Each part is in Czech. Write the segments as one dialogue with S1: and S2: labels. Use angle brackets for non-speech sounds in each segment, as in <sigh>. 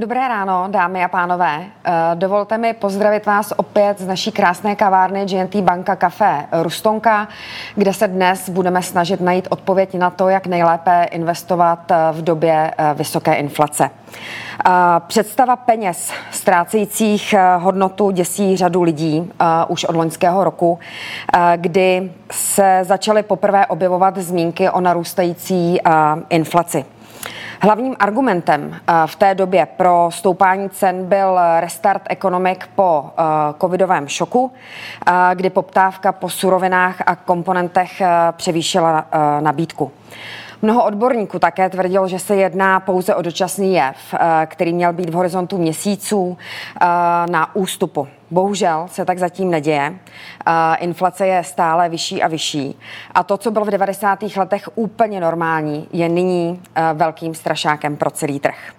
S1: Dobré ráno, dámy a pánové. Eh, dovolte mi pozdravit vás opět z naší krásné kavárny GNT Banka Café Rustonka, kde se dnes budeme snažit najít odpověď na to, jak nejlépe investovat eh, v době eh, vysoké inflace. Představa peněz ztrácejících hodnotu děsí řadu lidí už od loňského roku, kdy se začaly poprvé objevovat zmínky o narůstající inflaci. Hlavním argumentem eh, v té době pro stoupání cen byl restart ekonomik po eh, covidovém šoku, eh, kdy poptávka po surovinách a komponentech převýšila nabídku. Mnoho odborníků také tvrdilo, že se jedná pouze o dočasný jev, eh, který měl být v horizontu měsíců eh, na ústupu. Bohužel se tak zatím neděje. Eh, inflace je stále vyšší a vyšší. A to, co bylo v 90. letech úplně normální, je nyní velkým strašákem pro celý trh.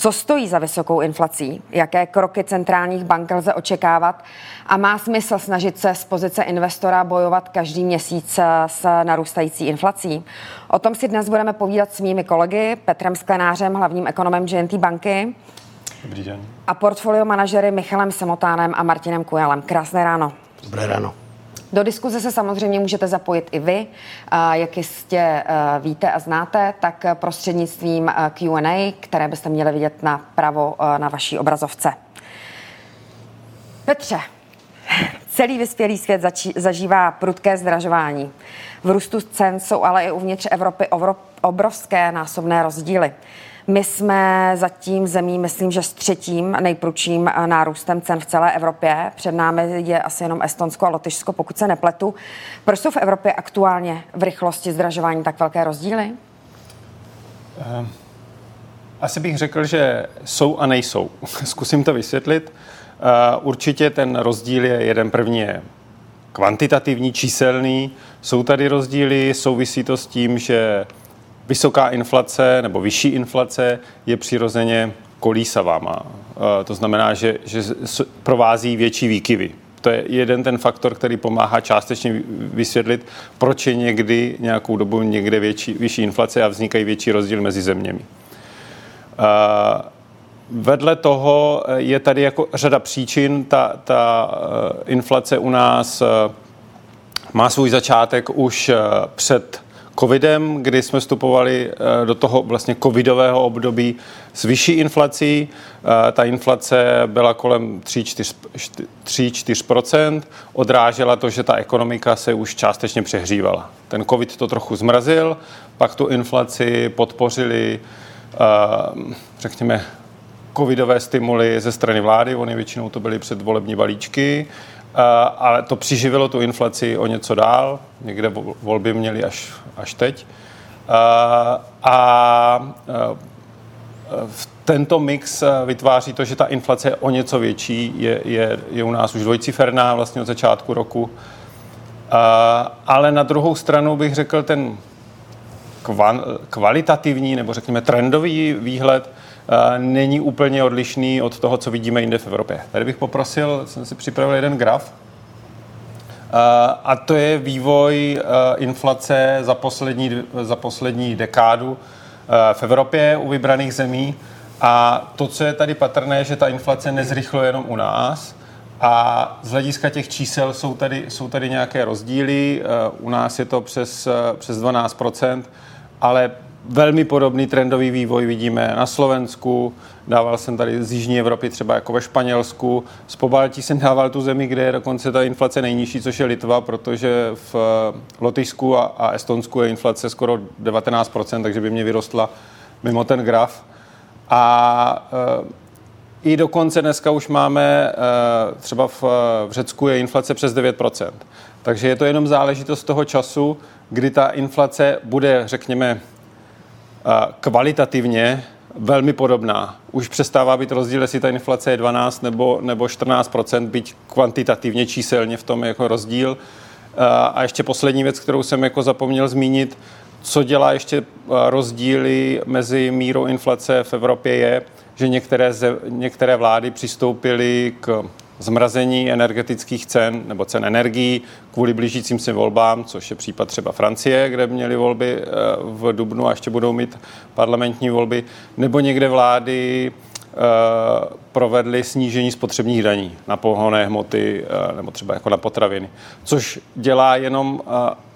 S1: Co stojí za vysokou inflací? Jaké kroky centrálních bank lze očekávat? A má smysl snažit se z pozice investora bojovat každý měsíc s narůstající inflací? O tom si dnes budeme povídat s mými kolegy Petrem Sklenářem, hlavním ekonomem GNT banky.
S2: Dobrý den.
S1: A portfolio manažery Michalem Semotánem a Martinem Kujalem. Krásné ráno.
S2: Dobré ráno.
S1: Do diskuze se samozřejmě můžete zapojit i vy, jak jistě e, víte a znáte, tak prostřednictvím e, Q&A, které byste měli vidět na pravo e, na vaší obrazovce. Petře, celý vyspělý svět zažívá prudké zdražování. V růstu cen jsou ale i uvnitř Evropy obrovské násobné rozdíly. My jsme zatím zemí, myslím, že s třetím nejprudším eh, nárůstem cen v celé Evropě. Před námi je asi jenom Estonsko a Lotyšsko, pokud se nepletu. Proč jsou v Evropě aktuálně v rychlosti zdražování tak velké rozdíly?
S2: Eh, asi bych řekl, že jsou a nejsou. <laughs> Zkusím to vysvětlit. Eh, určitě ten rozdíl je jeden první je kvantitativní, číselný. Jsou tady rozdíly, souvisí to s tím, že vysoká inflace nebo vyšší inflace je přirozeně kolísavá. Má. Eh, to znamená, že, že provází větší výkyvy. To je jeden ten faktor, který pomáhá částečně vysvětlit, proč je někdy nějakou dobu někde větší, vyšší inflace a vznikají větší rozdíl mezi zeměmi. Uh, Vedle toho je tady jako řada příčin. Ta, ta inflace u nás má svůj začátek už před covidem, kdy jsme vstupovali eh, do toho vlastně covidového období s vyšší inflací. Eh, ta inflace byla kolem 3-4%, odrážela to, že ta ekonomika se už částečně přehřívala. Ten covid to trochu zmrazil, pak tu inflaci podpořili, eh, řekněme, covidové stimuly ze strany vlády, oni většinou to byly předvolební balíčky, ale to přiživilo tu inflaci o něco dál, někde volby měly až, až teď. A v tento mix vytváří to, že ta inflace je o něco větší, je, je, je u nás už dvojciferná vlastně od začátku roku. Ale na druhou stranu bych řekl ten kvalitativní nebo řekněme trendový výhled není úplně odlišný od toho, co vidíme jinde v Evropě. Tady bych poprosil, jsem si připravil jeden graf, a to je vývoj inflace za poslední, za poslední dekádu v Evropě u vybraných zemí. A to, co je tady patrné, že ta inflace nezrychluje jenom u nás, a z hlediska těch čísel jsou tady, jsou tady nějaké rozdíly. U nás je to přes, přes 12% ale velmi podobný trendový vývoj vidíme na Slovensku, dával jsem tady z Jižní Evropy třeba jako ve Španělsku, z Pobaltí jsem dával tu zemi, kde je dokonce ta inflace nejnižší, což je Litva, protože v Lotyšsku a, a Estonsku je inflace skoro 19%, takže by mě vyrostla mimo ten graf. A e, i dokonce dneska už máme, e, třeba v, v Řecku je inflace přes 9%. Takže je to jenom záležitost toho času, kdy ta inflace bude, řekněme, kvalitativně velmi podobná. Už přestává být rozdíl, jestli ta inflace je 12 nebo, nebo 14 byť kvantitativně, číselně v tom jako rozdíl. A ještě poslední věc, kterou jsem jako zapomněl zmínit, co dělá ještě rozdíly mezi mírou inflace v Evropě je, že některé, ze, některé vlády přistoupily k zmrazení energetických cen nebo cen energií kvůli blížícím se volbám, což je případ třeba Francie, kde měli volby eh, v Dubnu a ještě budou mít parlamentní volby, nebo někde vlády provedli snížení spotřebních daní na pohonné hmoty nebo třeba jako na potraviny, což dělá jenom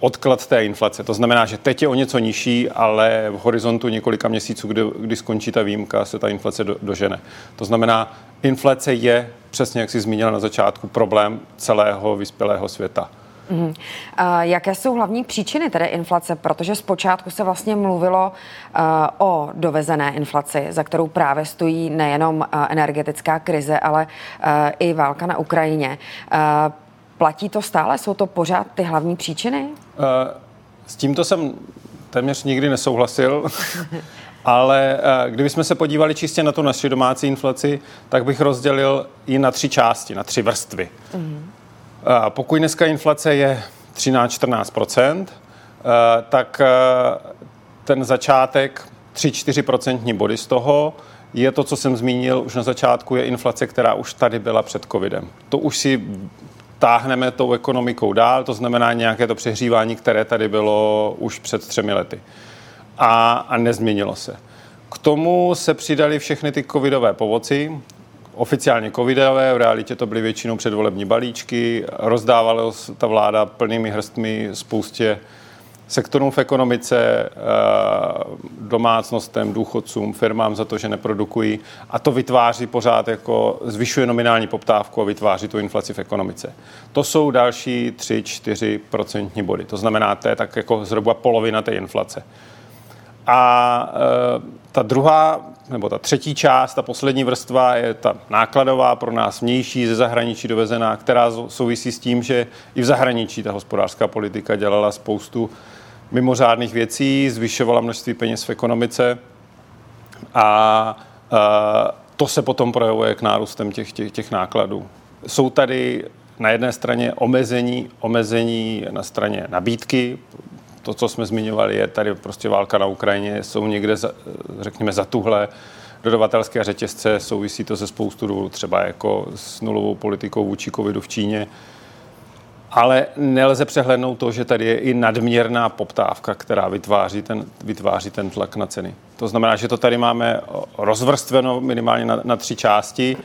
S2: odklad té inflace. To znamená, že teď je o něco nižší, ale v horizontu několika měsíců, kdy, kdy skončí ta výjimka, se ta inflace do, dožene. To znamená, inflace je, přesně jak jsi zmínila na začátku, problém celého vyspělého světa.
S1: Mm. A jaké jsou hlavní příčiny tedy inflace? Protože zpočátku se vlastně mluvilo uh, o dovezené inflaci, za kterou právě stojí nejenom uh, energetická krize, ale uh, i válka na Ukrajině. Platí to stále? Jsou to pořád ty hlavní příčiny?
S2: S tímto jsem téměř nikdy nesouhlasil. <laughs> Ale kdybychom se podívali čistě na tu naši domácí inflaci, tak bych rozdělil ji na tři části, na tři vrstvy. Mm. Pokud dneska inflace je 13-14%, tak ten začátek 3-4% body z toho je to, co jsem zmínil už na začátku, je inflace, která už tady byla před covidem. To už si táhneme tou ekonomikou dál, to znamená nějaké to přehřívání, které tady bylo už před třemi lety. A, a nezměnilo se. K tomu se přidali všechny ty covidové povoci, oficiálně covidové, v realitě to byly většinou předvolební balíčky, rozdávala ta vláda plnými hrstmi spoustě sektorům v ekonomice, eh, domácnostem, důchodcům, firmám za to, že neprodukují a to vytváří pořád jako zvyšuje nominální poptávku a vytváří tu inflaci v ekonomice. To jsou další 3-4 procentní body. To znamená, to je tak jako zhruba polovina té inflace. A e, ta druhá, nebo ta třetí část, ta poslední vrstva je ta nákladová, pro nás vnější, ze zahraničí dovezená, která souvisí s tím, že i v zahraničí ta hospodářská politika dělala spoustu mimořádných věcí, zvyšovala množství peněz v ekonomice a e, to se potom projevuje k nárůstem těch, těch, těch nákladů. Jsou tady na jedné straně omezení, omezení na straně nabídky, to, co jsme zmiňovali, je tady prostě válka na Ukrajině, jsou někde, za, řekněme, za tuhle dodavatelské řetězce, souvisí to se spoustu důvodů, třeba jako s nulovou politikou vůči covidu v Číně, ale nelze přehlednout to, že tady je i nadměrná poptávka, která vytváří ten, vytváří ten tlak na ceny. To znamená, že to tady máme rozvrstveno minimálně na, na tři části.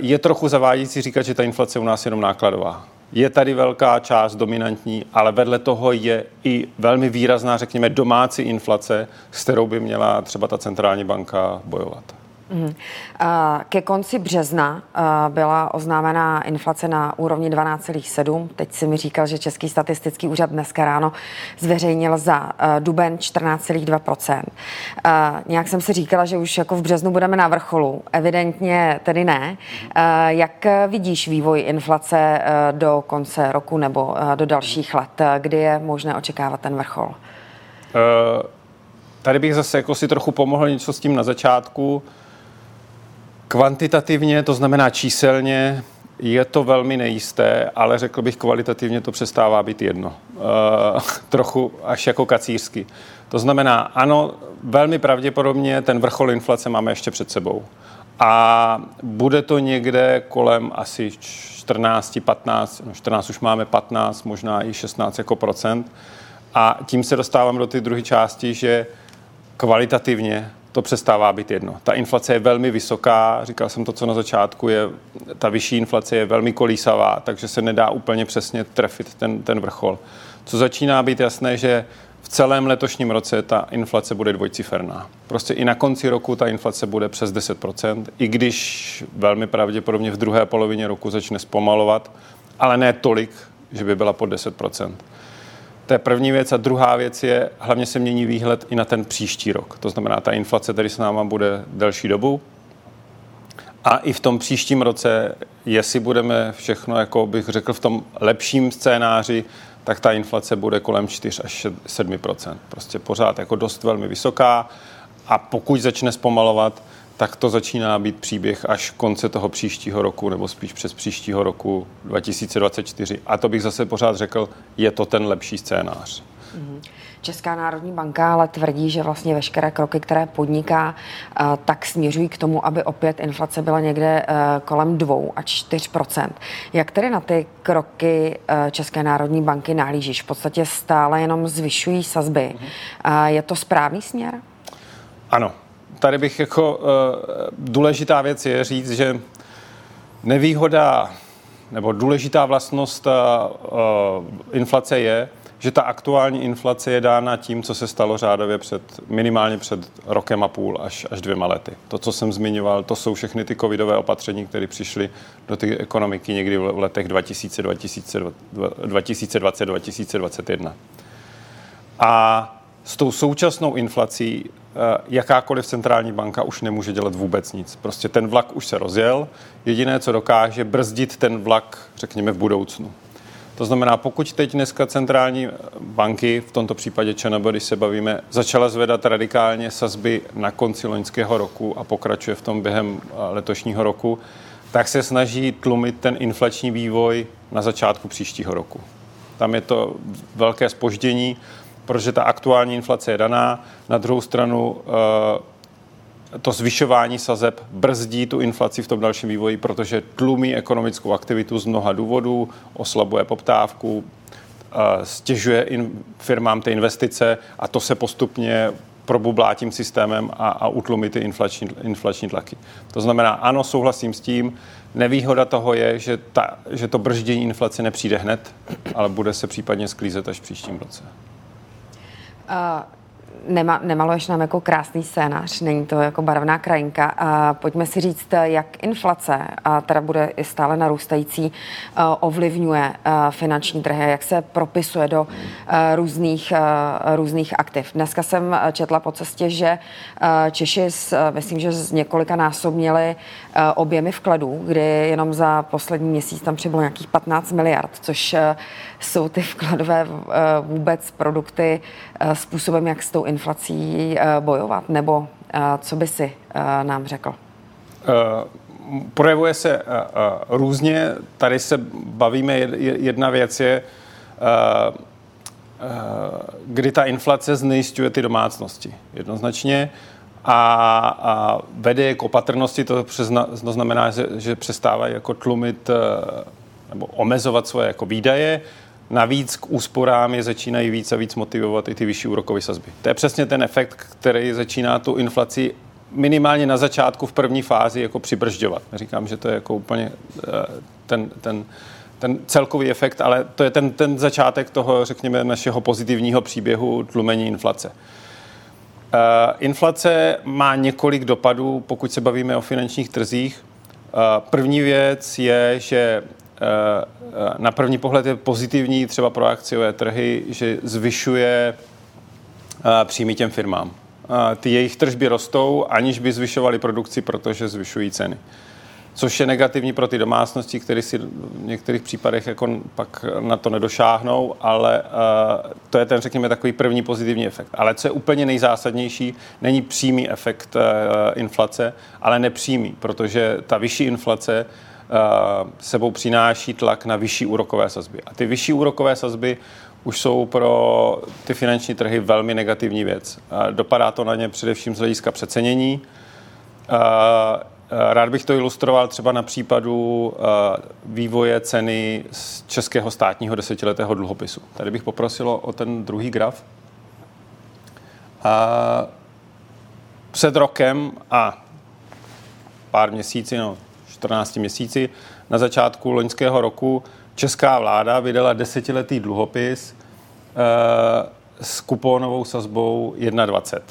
S2: Je trochu zavádějící říkat, že ta inflace u nás je jenom nákladová. Je tady velká část dominantní, ale vedle toho je i velmi výrazná, řekněme, domácí inflace, s kterou by měla třeba ta centrální banka bojovat. Mm.
S1: Ke konci března byla oznámená inflace na úrovni 12,7. Teď si mi říkal, že Český statistický úřad dneska ráno zveřejnil za duben 14,2% Nějak jsem si říkala, že už jako v březnu budeme na vrcholu. Evidentně tedy ne. Jak vidíš vývoj inflace do konce roku nebo do dalších let? Kdy je možné očekávat ten vrchol?
S2: Tady bych zase jako si trochu pomohl něco s tím na začátku. Kvantitativně, to znamená číselně, je to velmi nejisté, ale řekl bych kvalitativně to přestává být jedno. E, trochu až jako kacířsky. To znamená, ano, velmi pravděpodobně ten vrchol inflace máme ještě před sebou. A bude to někde kolem asi 14, 15, no 14 už máme 15, možná i 16 jako procent. A tím se dostávám do té druhé části, že kvalitativně to přestává být jedno. Ta inflace je velmi vysoká, říkal jsem to, co na začátku je, ta vyšší inflace je velmi kolísavá, takže se nedá úplně přesně trefit ten, ten vrchol. Co začíná být jasné, že v celém letošním roce ta inflace bude dvojciferná. Prostě i na konci roku ta inflace bude přes 10%, i když velmi pravděpodobně v druhé polovině roku začne zpomalovat, ale ne tolik, že by byla pod 10%. To je první věc. A druhá věc je, hlavně se mění výhled i na ten příští rok. To znamená, ta inflace tady s náma bude delší dobu. A i v tom příštím roce, jestli budeme všechno, jako bych řekl, v tom lepším scénáři, tak ta inflace bude kolem 4 až 7% Prostě pořád jako dost velmi vysoká. A pokud začne zpomalovat, tak to začíná být příběh až konce toho příštího roku, nebo spíš přes příštího roku 2024. A to bych zase pořád řekl, je to ten lepší scénář.
S1: Mhm. Česká národní banka ale tvrdí, že vlastně veškeré kroky, které podniká, eh, tak směřují k tomu, aby opět inflace byla někde eh, kolem 2 až 4% Jak tedy na ty kroky eh, České národní banky nahlížíš? V podstatě stále jenom zvyšují sazby. Mhm. Je to správný směr?
S2: Ano, tady bych jako důležitá věc je říct, že nevýhoda nebo důležitá vlastnost inflace je, že ta aktuální inflace je dána tím, co se stalo řádově před, minimálně před rokem a půl až, až dvěma lety. To, co jsem zmiňoval, to jsou všechny ty covidové opatření, které přišly do té ekonomiky někdy v letech 2000, 2020, 2021. A s tou současnou inflací eh, jakákoliv centrální banka už nemůže dělat vůbec nic. Prostě ten vlak už se rozjel. Jediné, co dokáže, brzdit ten vlak, řekněme, v budoucnu. To znamená, pokud teď dneska centrální banky, v tomto případě ČNB, když se bavíme, začala zvedat radikálně sazby na konci loňského roku a pokračuje v tom během eh, letošního roku, tak se snaží tlumit ten inflační vývoj na začátku příštího roku. Tam je to velké spoždění, protože ta aktuální inflace je daná. Na druhou stranu eh, to zvyšování sazeb brzdí tu inflaci v tom dalším vývoji, protože tlumí ekonomickou aktivitu z mnoha důvodů, oslabuje poptávku, stěžuje in, firmám ty investice a to se postupně probublá tím systémem a, a utlumí ty inflační, inflační tlaky. To znamená, ano, souhlasím s tím, nevýhoda toho je, že, ta, že to brždění inflace nepřijde hned, ale bude se případně sklízet až v příštím roce.
S1: Uh nema, nemaluješ nám jako krásný scénář, není to jako barevná krajinka. A pojďme si říct, jak inflace, a teda bude i stále narůstající, eh, ovlivňuje eh, finanční trhy, jak se propisuje do eh, různých, různých aktiv. Dneska jsem četla po cestě, že Češi, myslím, že z několika násobněli objemy vkladů, kdy jenom za poslední měsíc tam přibylo nějakých 15 miliard, což jsou ty vkladové vůbec produkty způsobem, jak s tou inflací eh, bojovat? Nebo eh, co by si eh, nám řekl?
S2: Projevuje se různě. Tady se bavíme, jedna věc je, kdy ta inflace znejistuje ty domácnosti. Jednoznačně a, a vede k opatrnosti, to, přezna, to znamená, že, že přestávají jako tlumit nebo omezovat svoje jako výdaje, Navíc k úsporám je začínají víc a víc motivovat i ty vyšší úrokové sazby. To je přesně ten efekt, který začíná tu inflaci minimálně na začátku v první fázi jako přibržďovat. Neříkám, že to je jako úplně eh, ten, ten, ten celkový efekt, ale to je ten, ten začátek toho, řekněme, našeho pozitivního příběhu tlumení inflace. Uh, inflace má několik dopadů, pokud se bavíme o finančních trzích. Uh, první věc je, že Eh, na první pohled je pozitivní třeba pro akciové trhy, že zvyšuje eh, příjmy těm firmám. Ty jejich tržby rostou, aniž by zvyšovali produkci, protože zvyšují ceny. Což je negativní pro ty domácnosti, které si v některých případech jako pak na to nedošáhnou, ale uh, to je ten, řekněme, takový první pozitivní efekt. Ale co je úplně nejzásadnější, není přímý efekt inflace, ale nepřímý, protože ta vyšší inflace Eh, sebou přináší tlak na vyšší úrokové sazby. A ty vyšší úrokové sazby už jsou pro ty finanční trhy velmi negativní věc. Dopadá to na ně především z hlediska přecenění. Eh, eh, rád bych to ilustroval třeba na případu vývoje ceny z českého státního desetiletého dluhopisu. Tady bych poprosil o ten druhý graf. Před rokem a pár měsíci, no 14 měsíci. Na začátku loňského roku česká vláda vydala desetiletý dluhopis e, s kupónovou sazbou 1,20. E,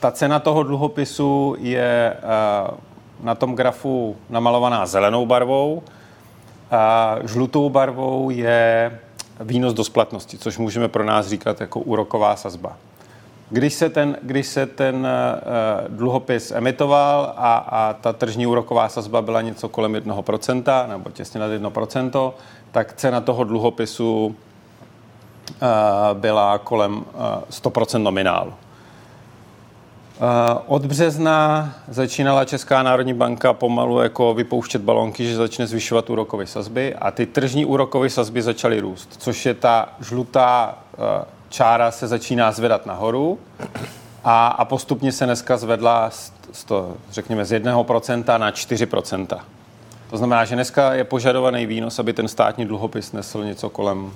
S2: ta cena toho dluhopisu je e, na tom grafu namalovaná zelenou barvou. A žlutou barvou je výnos do splatnosti, což můžeme pro nás říkat jako úroková sazba. Když se ten, když se ten uh, dluhopis emitoval a, a ta tržní úroková sazba byla něco kolem 1%, nebo těsně nad 1%, tak cena toho dluhopisu uh, byla kolem uh, eh, 100% nominálu. Od března začínala Česká národní banka pomalu jako vypouštět balonky, že začne zvyšovat úrokové sazby a ty tržní úrokové sazby začaly růst, což je ta žlutá čára se začíná zvedat nahoru a, a postupně se dneska zvedla z, z to, řekněme z 1% na 4%. To znamená, že dneska je požadovaný výnos, aby ten státní dluhopis nesl něco kolem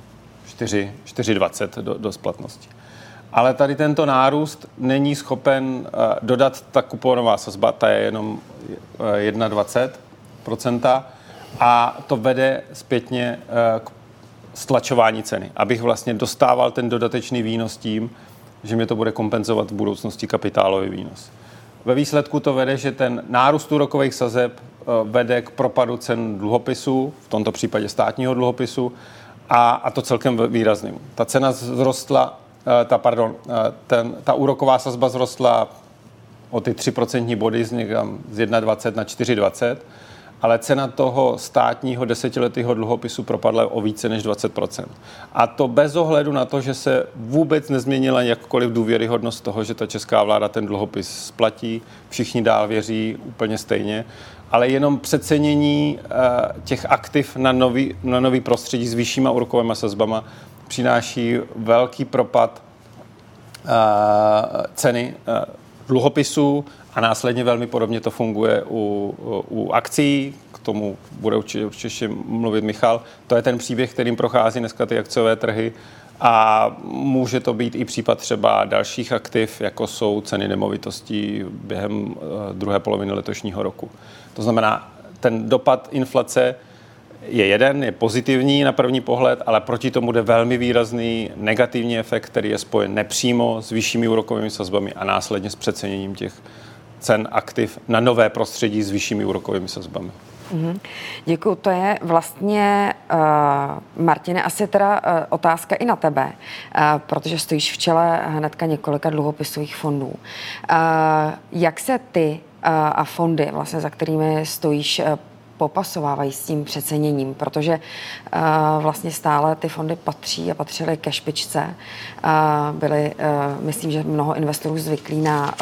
S2: 4,20 do, do splatnosti. ale tady tento nárůst není schopen dodat ta kuponová sazba, ta je jenom 1,20%, a to vede zpětně k stlačování ceny, abych vlastně dostával ten dodatečný výnos tím, že mě to bude kompenzovat v budoucnosti kapitálový výnos. Ve výsledku to vede, že ten nárůst úrokových sazeb eh, vede k propadu cen dluhopisů, v tomto případě státního dluhopisu, a, a to celkem výrazným. Ta cena zrostla, eh, ta, pardon, eh, ten, ta úroková sazba zrostla o ty 3% body z, někam z 1,20 na 4,20 ale cena toho státního desetiletého dluhopisu propadla o více než 20%. A to bez ohledu na to, že se vůbec nezměnila jakkoliv důvěryhodnost toho, že ta česká vláda ten dluhopis splatí, všichni dál věří úplně stejně, ale jenom přecenění uh, těch aktiv na nový, na nový prostředí s vyššíma úrokovými sazbama přináší velký propad uh, ceny uh, dluhopisů a následně velmi podobně to funguje u, u akcí, k tomu bude určitě, určitě mluvit Michal. To je ten příběh, kterým prochází dneska ty akciové trhy a může to být i případ třeba dalších aktiv, jako jsou ceny nemovitostí během eh, druhé poloviny letošního roku. To znamená, ten dopad inflace je jeden, je pozitivní na první pohled, ale proti tomu bude velmi výrazný negativní efekt, který je spojen nepřímo s vyššími úrokovými sazbami a následně s přeceněním těch cen aktiv na nové prostředí s vyššími úrokovými sazbami.
S1: Mm-hmm. Děkuji. To je vlastně, uh, Martine, asi teda uh, otázka i na tebe, uh, protože stojíš v čele hnedka několika dluhopisových fondů. Uh, jak se ty uh, a fondy, vlastně, za kterými stojíš, uh, popasovávají s tím přeceněním, protože uh, vlastně stále ty fondy patří a patřily ke špičce. Uh, byly, uh, myslím, že mnoho investorů zvyklí na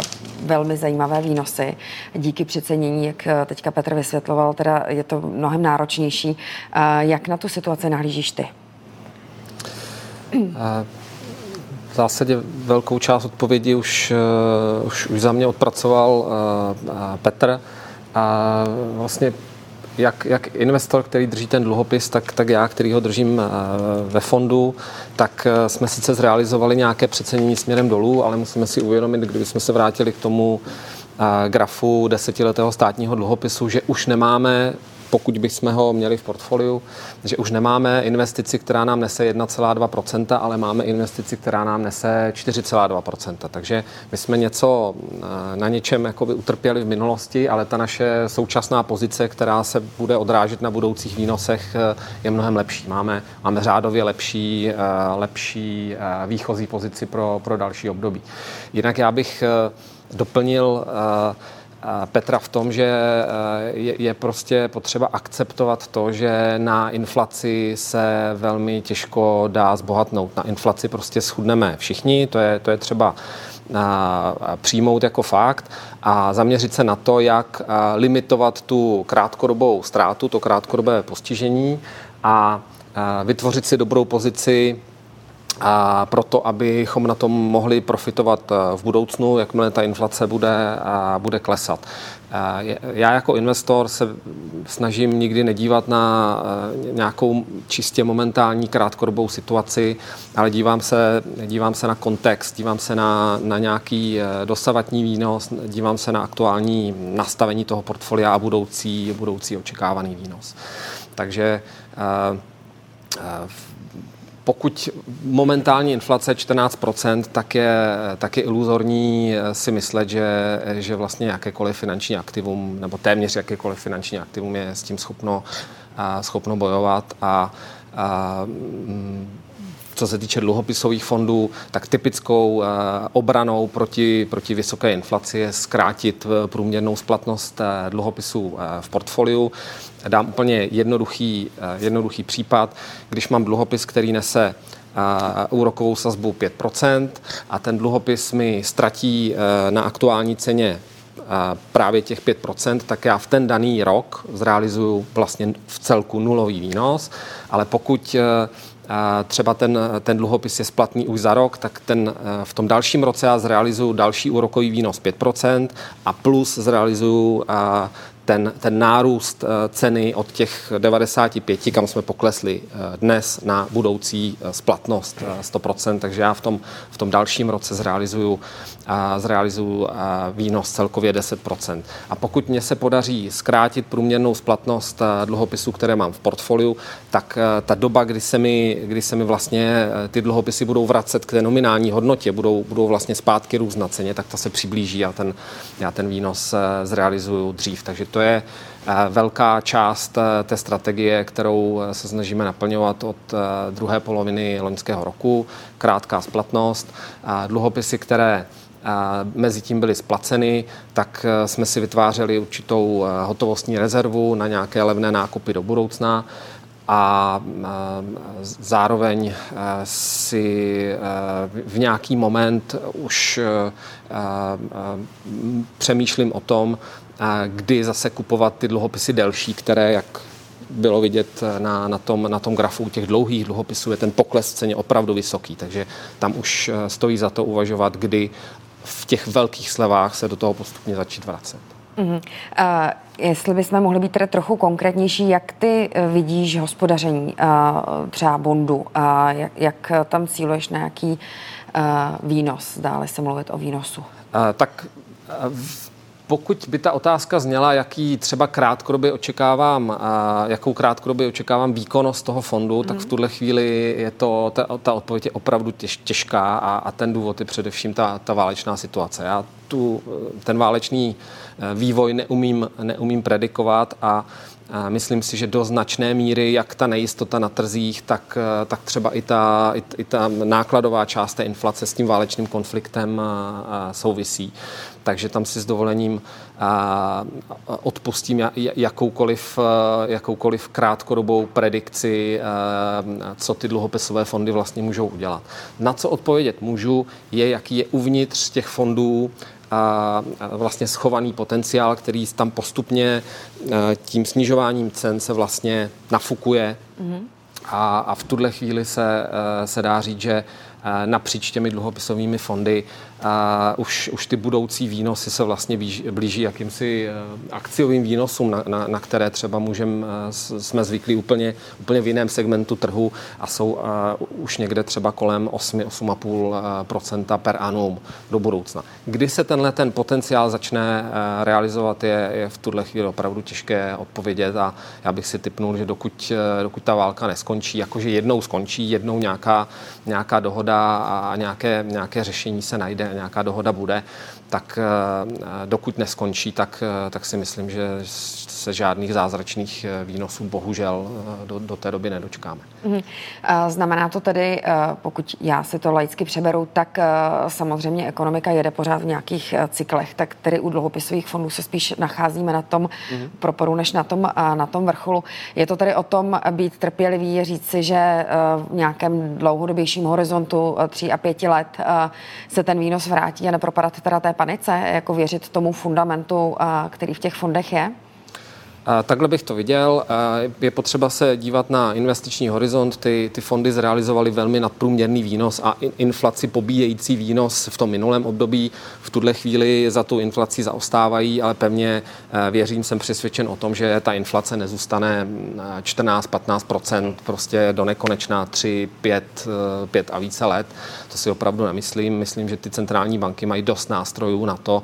S1: velmi zajímavé výnosy. Díky přecenění, jak teďka Petr vysvětloval, teda je to mnohem náročnější. Uh, jak na tu situaci nahlížíš ty?
S3: V zásadě velkou část odpovědi už, už, už za mě odpracoval Petr. A vlastně jak, jak investor, který drží ten dluhopis, tak, tak já, který ho držím eh, ve fondu, tak eh, jsme sice zrealizovali nějaké přecenění směrem dolů, ale musíme si uvědomit, kdybychom se vrátili k tomu eh, grafu desetiletého státního dluhopisu, že už nemáme pokud bychom ho měli v portfoliu, že už nemáme investici, která nám nese 1,2%, ale máme investici, která nám nese 4,2%. Takže my jsme něco eh, na něčem jakoby utrpěli v minulosti, ale ta naše současná pozice, která se bude odrážet na budoucích výnosech, eh, je mnohem lepší. Máme, máme řádově lepší, eh, lepší výchozí pozici pro, pro další období. Jinak já bych doplnil Petra v tom, že eh, je, prostě potřeba akceptovat to, že na inflaci se velmi těžko dá zbohatnout. Na inflaci prostě schudneme všichni, to je, to je třeba eh, přijmout jako fakt a zaměřit se na to, jak eh, limitovat tu krátkodobou ztrátu, to krátkodobé postižení a vytvořit si dobrou pozici a proto, abychom na tom mohli profitovat eh, v budoucnu, jakmile ta inflace bude, bude klesat. Eh, já jako investor se snažím nikdy nedívat na eh, nějakou čistě momentální krátkodobou situaci, ale dívám se, dívám se na kontext, dívám se na, na nějaký dosavatní výnos, dívám se na aktuální nastavení toho portfolia a budoucí, budoucí očekávaný výnos. Takže pokud momentální inflace je 14%, tak je, tak je iluzorní eh, si myslet, že, že vlastně jakékoliv finanční aktivum, nebo téměř jakékoliv finanční aktivum je s tím schopno, schopno bojovat. A, a mm, co se týče dluhopisových fondů, tak typickou eh, obranou proti, proti vysoké inflaci je zkrátit eh, průměrnou splatnost eh, dluhopisů v portfoliu. Dám úplně jednoduchý, jednoduchý případ. Když mám dluhopis, který nese úrokovou sazbu 5% a ten dluhopis mi ztratí na aktuální ceně právě těch 5%, tak já v ten daný rok zrealizuju vlastně v celku nulový výnos, ale pokud třeba ten, ten dluhopis je splatný už za rok, tak ten, eh, v tom dalším roce já zrealizuju další úrokový výnos 5% a plus zrealizuju ten, ten nárůst ceny od těch 95, kam jsme poklesli dnes na budoucí splatnost 100%, takže já v tom, v tom dalším roce zrealizuju, zrealizuju výnos celkově 10%. A pokud mě se podaří zkrátit průměrnou splatnost dluhopisů, které mám v portfoliu, tak ta doba, kdy se mi, kdy se mi vlastně ty dluhopisy budou vracet k té nominální hodnotě, budou, budou vlastně zpátky růst na ceně, tak ta se přiblíží a ten, já ten výnos zrealizuju dřív. Takže to je velká část eh, té strategie, kterou eh, se snažíme naplňovat od eh, druhé poloviny loňského roku. Krátká splatnost, dluhopisy, které mezi tím byly splaceny, tak jsme si vytvářeli určitou hotovostní rezervu na nějaké levné nákupy do budoucna a zároveň si v nějaký moment už přemýšlím o tom, kdy zase kupovat ty dluhopisy delší, které, jak bylo vidět na, na, tom, na tom grafu těch dlouhých dluhopisů, je ten pokles v ceně opravdu vysoký. Takže tam už eh, stojí za to uvažovat, kdy v těch velkých slevách se do toho postupně začít vracet. Mm-hmm.
S1: Uh, jestli bychom mohli být tedy trochu konkrétnější, jak ty eh, vidíš hospodaření uh, třeba bondu, uh, jak, jak tam cíluješ na jaký uh, výnos, dále se mluvit o výnosu? Uh,
S3: tak v pokud by ta otázka zněla, jaký třeba krátkodobě očekávám, jakou krátkodobě očekávám výkonnost toho fondu, mm. tak v mhm. tuhle chvíli je to, ta, ta odpověď je opravdu těž, těžká a, a ten důvod je především ta, ta válečná situace. Já tu, ten válečný eh, vývoj neumím, neumím predikovat a Myslím si, že do značné míry, jak ta nejistota na trzích, tak, eh, tak třeba i ta, i, i ta nákladová část té inflace s tím válečným konfliktem souvisí takže tam si s dovolením odpustím jakoukoliv, jakoukoliv krátkodobou predikci, co ty dluhopisové fondy vlastně můžou udělat. Na co odpovědět můžu, je, jaký je uvnitř těch fondů a vlastně schovaný potenciál, který tam postupně tím snižováním cen se vlastně nafukuje. Mm-hmm. A, a v tuhle chvíli se, se dá říct, že napříč těmi dluhopisovými fondy a už, už ty budoucí výnosy se vlastně blíží, jakýmsi eh, akciovým výnosům, na, na, na které třeba můžem, eh, jsme zvyklí úplně, úplně v jiném segmentu trhu a jsou uh, už někde třeba kolem 8-8,5% per annum do budoucna. Kdy se tenhle ten potenciál začne realizovat, je, je v tuhle chvíli opravdu těžké odpovědět a já bych si typnul, že dokud, dokud ta válka neskončí, jakože jednou skončí, jednou nějaká, nějaká dohoda a nějaké, nějaké řešení se najde, nějaká dohoda bude, tak eh, dokud neskončí, tak, eh, tak si myslím, že se žádných zázračných eh, výnosů bohužel do, do té doby nedočkáme. Mhm.
S1: Znamená to tedy, pokud já si to laicky přeberu, tak samozřejmě ekonomika jede pořád v nějakých cyklech, tak tedy u dluhopisových fondů se spíš nacházíme na tom mm-hmm. proporu, než na tom, na tom vrcholu. Je to tedy o tom být trpělivý, říct si, že v nějakém dlouhodobějším horizontu 3 a 5 let se ten výnos vrátí a nepropadat teda té panice, jako věřit tomu fundamentu, který v těch fondech je?
S3: Takhle bych to viděl. Je potřeba se dívat na investiční horizont. Ty, ty fondy zrealizovaly velmi nadprůměrný výnos a inflaci pobíjející výnos v tom minulém období. V tuhle chvíli za tu inflaci zaostávají, ale pevně eh, věřím, jsem přesvědčen o tom, že ta inflace nezůstane 14-15%, mm, prostě do nekonečná 3, 5, 5 a více let. To si opravdu nemyslím. Myslím, že ty centrální banky mají dost nástrojů na to,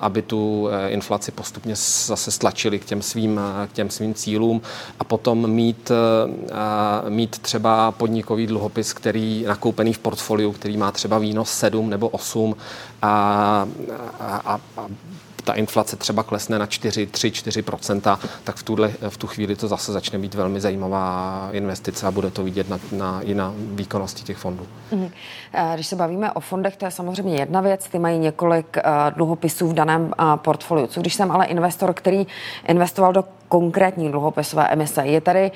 S3: aby tu eh, inflaci postupně zase stlačili k těm svým svým, k těm svým cílům a potom mít, mít třeba podnikový dluhopis, který nakoupený v portfoliu, který má třeba výnos 7 nebo 8 a, a, a ta inflace třeba klesne na 4, 3, 4% tak v, tuhle, v tu chvíli to zase začne být velmi zajímavá investice a bude to vidět na, na, i na výkonnosti těch fondů. Mm.
S1: Když se bavíme o fondech, to je samozřejmě jedna věc, ty mají několik dluhopisů v daném portfoliu. Co když jsem ale investor, který investoval do konkrétní dluhopisové emise. Je tady,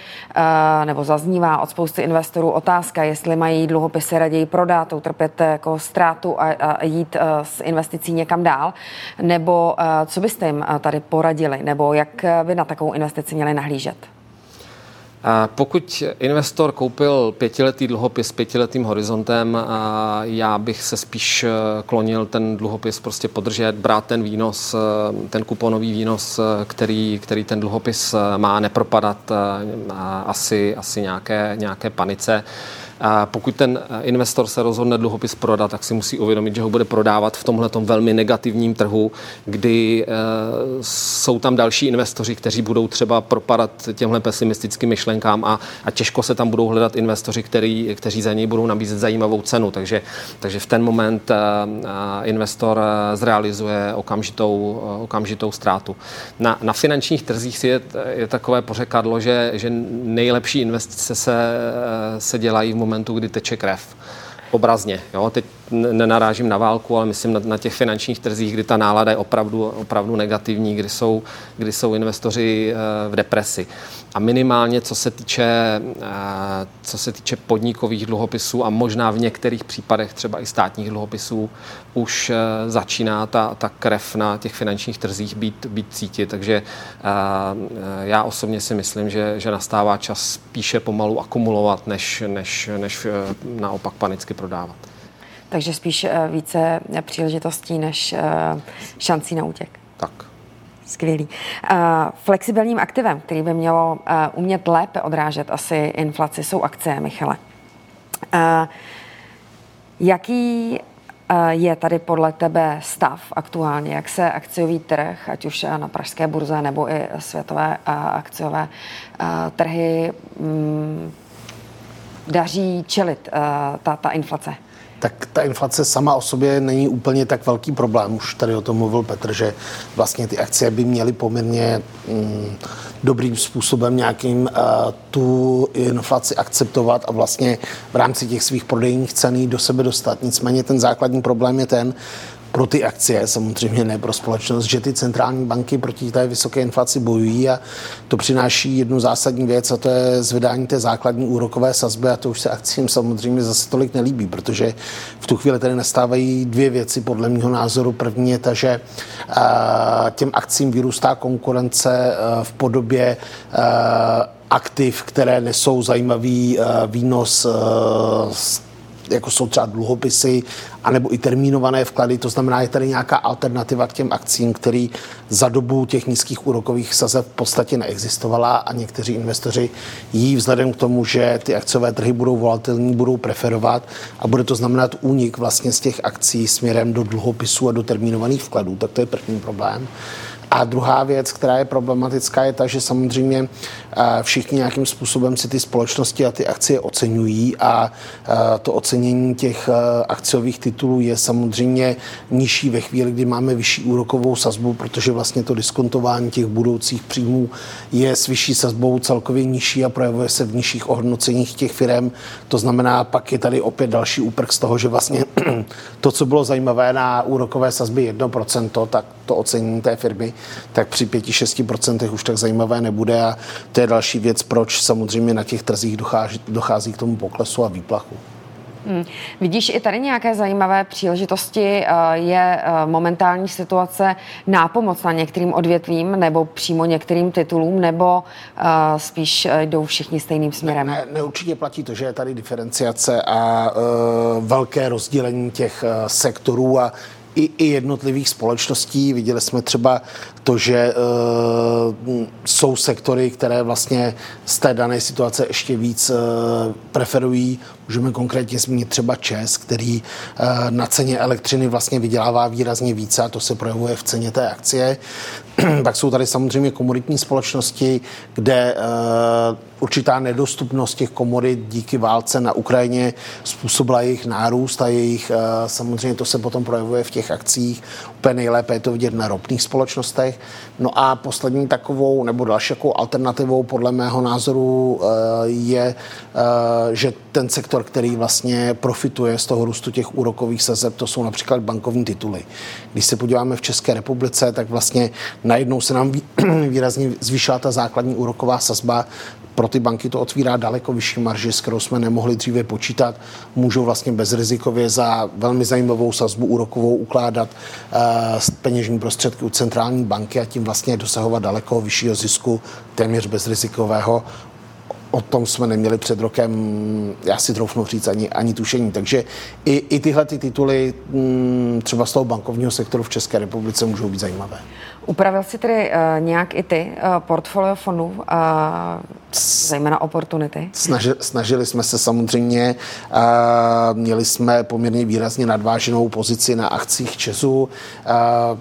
S1: nebo zaznívá od spousty investorů otázka, jestli mají dluhopisy raději prodat, utrpět jako ztrátu a, jít s investicí někam dál, nebo co byste jim tady poradili, nebo jak by na takovou investici měli nahlížet?
S3: Pokud investor koupil pětiletý dluhopis s pětiletým horizontem, já bych se spíš eh, klonil ten dluhopis prostě podržet, brát ten výnos, eh, ten kuponový výnos, eh, který, který ten dluhopis má, nepropadat asi, asi nějaké, nějaké panice. A pokud ten eh, investor se rozhodne dluhopis prodat, tak si musí uvědomit, že ho bude prodávat v tomhle velmi negativním trhu, kdy e, jsou tam další investoři, kteří budou třeba propadat těmhle pesimistickým myšlenkám a, a těžko se tam budou hledat investoři, který, kteří za něj budou nabízet zajímavou cenu. Takže, takže v ten moment e, investor zrealizuje okamžitou, okamžitou ztrátu. Na, na finančních trzích je, je takové pořekadlo, že, že nejlepší investice se, se dělají v momentu, momentu, kdy teče krev obrazně. Jo? Teď nenarážím na válku, ale myslím na, na těch finančních trzích, kdy ta nálada je opravdu, opravdu negativní, kdy jsou, kdy jsou investoři eh, v depresi. A minimálně, co se týče, eh, co se týče podnikových dluhopisů a možná v některých případech třeba i státních dluhopisů, už eh, začíná ta, ta krev na těch finančních trzích být, být cítit. Takže já osobně si myslím, že, že nastává čas spíše pomalu akumulovat, než, než, než naopak panicky prodávat.
S1: Takže spíš eh, více příležitostí než eh, šancí na útěk.
S3: Tak.
S1: Skvělý. Uh, flexibilním aktivem, který by mělo uh, umět lépe odrážet asi inflaci, jsou akcie, Michale. Uh, jaký je tady podle tebe stav aktuálně? Jak se akciový trh, ať už na pražské burze nebo i světové akciové trhy, mm, daří čelit ta, ta inflace?
S4: Tak ta inflace sama o sobě není úplně tak velký problém. Už tady o tom mluvil Petr, že vlastně ty akcie by měly poměrně mm, dobrým způsobem nějakým uh, tu inflaci akceptovat a vlastně v rámci těch svých prodejních ceny do sebe dostat. Nicméně ten základní problém je ten, pro ty akcie, samozřejmě ne pro společnost, že ty centrální banky proti té vysoké inflaci bojují a to přináší jednu zásadní věc a to je zvedání té základní úrokové sazby a to už se akcím samozřejmě zase tolik nelíbí, protože v tu chvíli tady nastávají dvě věci podle mého názoru. První je ta, že těm akcím vyrůstá konkurence v podobě aktiv, které nesou zajímavý výnos jako jsou třeba dluhopisy, anebo i termínované vklady. To znamená, je tady nějaká alternativa k těm akcím, který za dobu těch nízkých úrokových sazeb v podstatě neexistovala a někteří investoři jí vzhledem k tomu, že ty akciové trhy budou volatilní, budou preferovat a bude to znamenat únik vlastně z těch akcí směrem do dluhopisů a do termínovaných vkladů. Tak to je první problém. A druhá věc, která je problematická, je ta, že samozřejmě všichni nějakým způsobem si ty společnosti a ty akcie oceňují a to ocenění těch akciových titulů je samozřejmě nižší ve chvíli, kdy máme vyšší úrokovou sazbu, protože vlastně to diskontování těch budoucích příjmů je s vyšší sazbou celkově nižší a projevuje se v nižších ohodnoceních těch firm. To znamená, pak je tady opět další úprk z toho, že vlastně <clears throat> to, co bylo zajímavé na úrokové sazby 1%, tak to ocenění té firmy tak při 5-6% už tak zajímavé nebude a to je další věc, proč samozřejmě na těch trzích dochází, dochází k tomu poklesu a výplachu.
S1: Hmm. Vidíš i tady nějaké zajímavé příležitosti? Eh, je eh, momentální situace nápomocná některým odvětvím nebo přímo některým titulům, nebo eh, spíš jdou všichni stejným směrem?
S4: Ne, ne, určitě platí to, že je tady diferenciace a uh, velké rozdělení těch uh, sektorů a i, i jednotlivých společností. Viděli jsme třeba to, že uh, jsou sektory, které vlastně z té dané situace ještě víc uh, preferují. Můžeme konkrétně zmínit třeba ČES, který uh, na ceně elektřiny vlastně vydělává výrazně více a to se projevuje v ceně té akcie. <clears throat> Pak jsou tady samozřejmě komoditní společnosti, kde uh, určitá nedostupnost těch komodit díky válce na Ukrajině způsobila jejich nárůst a jejich, uh, samozřejmě to se potom projevuje v těch akcích. Úplně nejlépe je to vidět na ropných společnostech. No a poslední takovou nebo další takovou alternativou podle mého názoru uh, je, uh, že ten sektor, který vlastně profituje z toho růstu těch úrokových sazeb, to jsou například bankovní tituly. Když se podíváme v České republice, tak vlastně najednou se nám <clears throat> výrazně zvýšila ta základní úroková sazba. Pro ty banky to otvírá daleko vyšší marži, s kterou jsme nemohli dříve počítat. Můžou vlastně bezrizikově za velmi zajímavou sazbu úrokovou ukládat uh, peněžní prostředky u centrální banky a tím vlastně dosahovat daleko vyššího zisku téměř bezrizikového o tom jsme neměli před rokem, já si troufnu říct, ani, ani tušení. Takže i, i tyhle ty tituly mm, třeba z toho bankovního sektoru v České republice můžou být zajímavé.
S1: Upravil si tedy uh, nějak i ty uh, portfolio fondů, uh, zejména Opportunity?
S4: Snaži, snažili jsme se samozřejmě, uh, měli jsme poměrně výrazně nadváženou pozici na akcích Česu. Uh,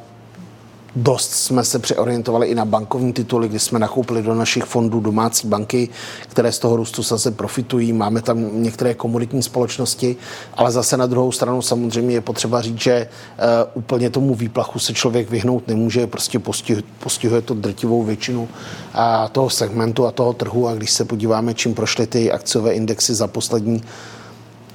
S4: Dost jsme se přeorientovali i na bankovní tituly, kdy jsme nakoupili do našich fondů domácí banky, které z toho růstu zase profitují. Máme tam některé komoditní společnosti, ale zase na druhou stranu samozřejmě je potřeba říct, že uh, úplně tomu výplachu se člověk vyhnout nemůže, prostě postihuje, postihuje to drtivou většinu a toho segmentu a toho trhu a když se podíváme, čím prošly ty akciové indexy za poslední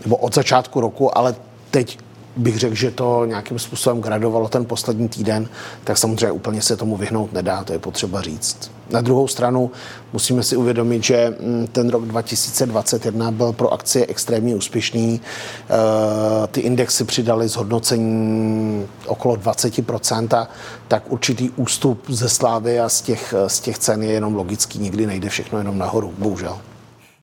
S4: nebo od začátku roku, ale teď bych řekl, že to nějakým způsobem gradovalo ten poslední týden, tak samozřejmě úplně se tomu vyhnout nedá, to je potřeba říct. Na druhou stranu musíme si uvědomit, že mm, ten rok 2021 byl pro akcie extrémně úspěšný. Eh, ty indexy přidaly zhodnocení okolo 20%, tak určitý ústup ze slávy a z těch, z těch cen je jenom logický, nikdy nejde všechno jenom nahoru, bohužel.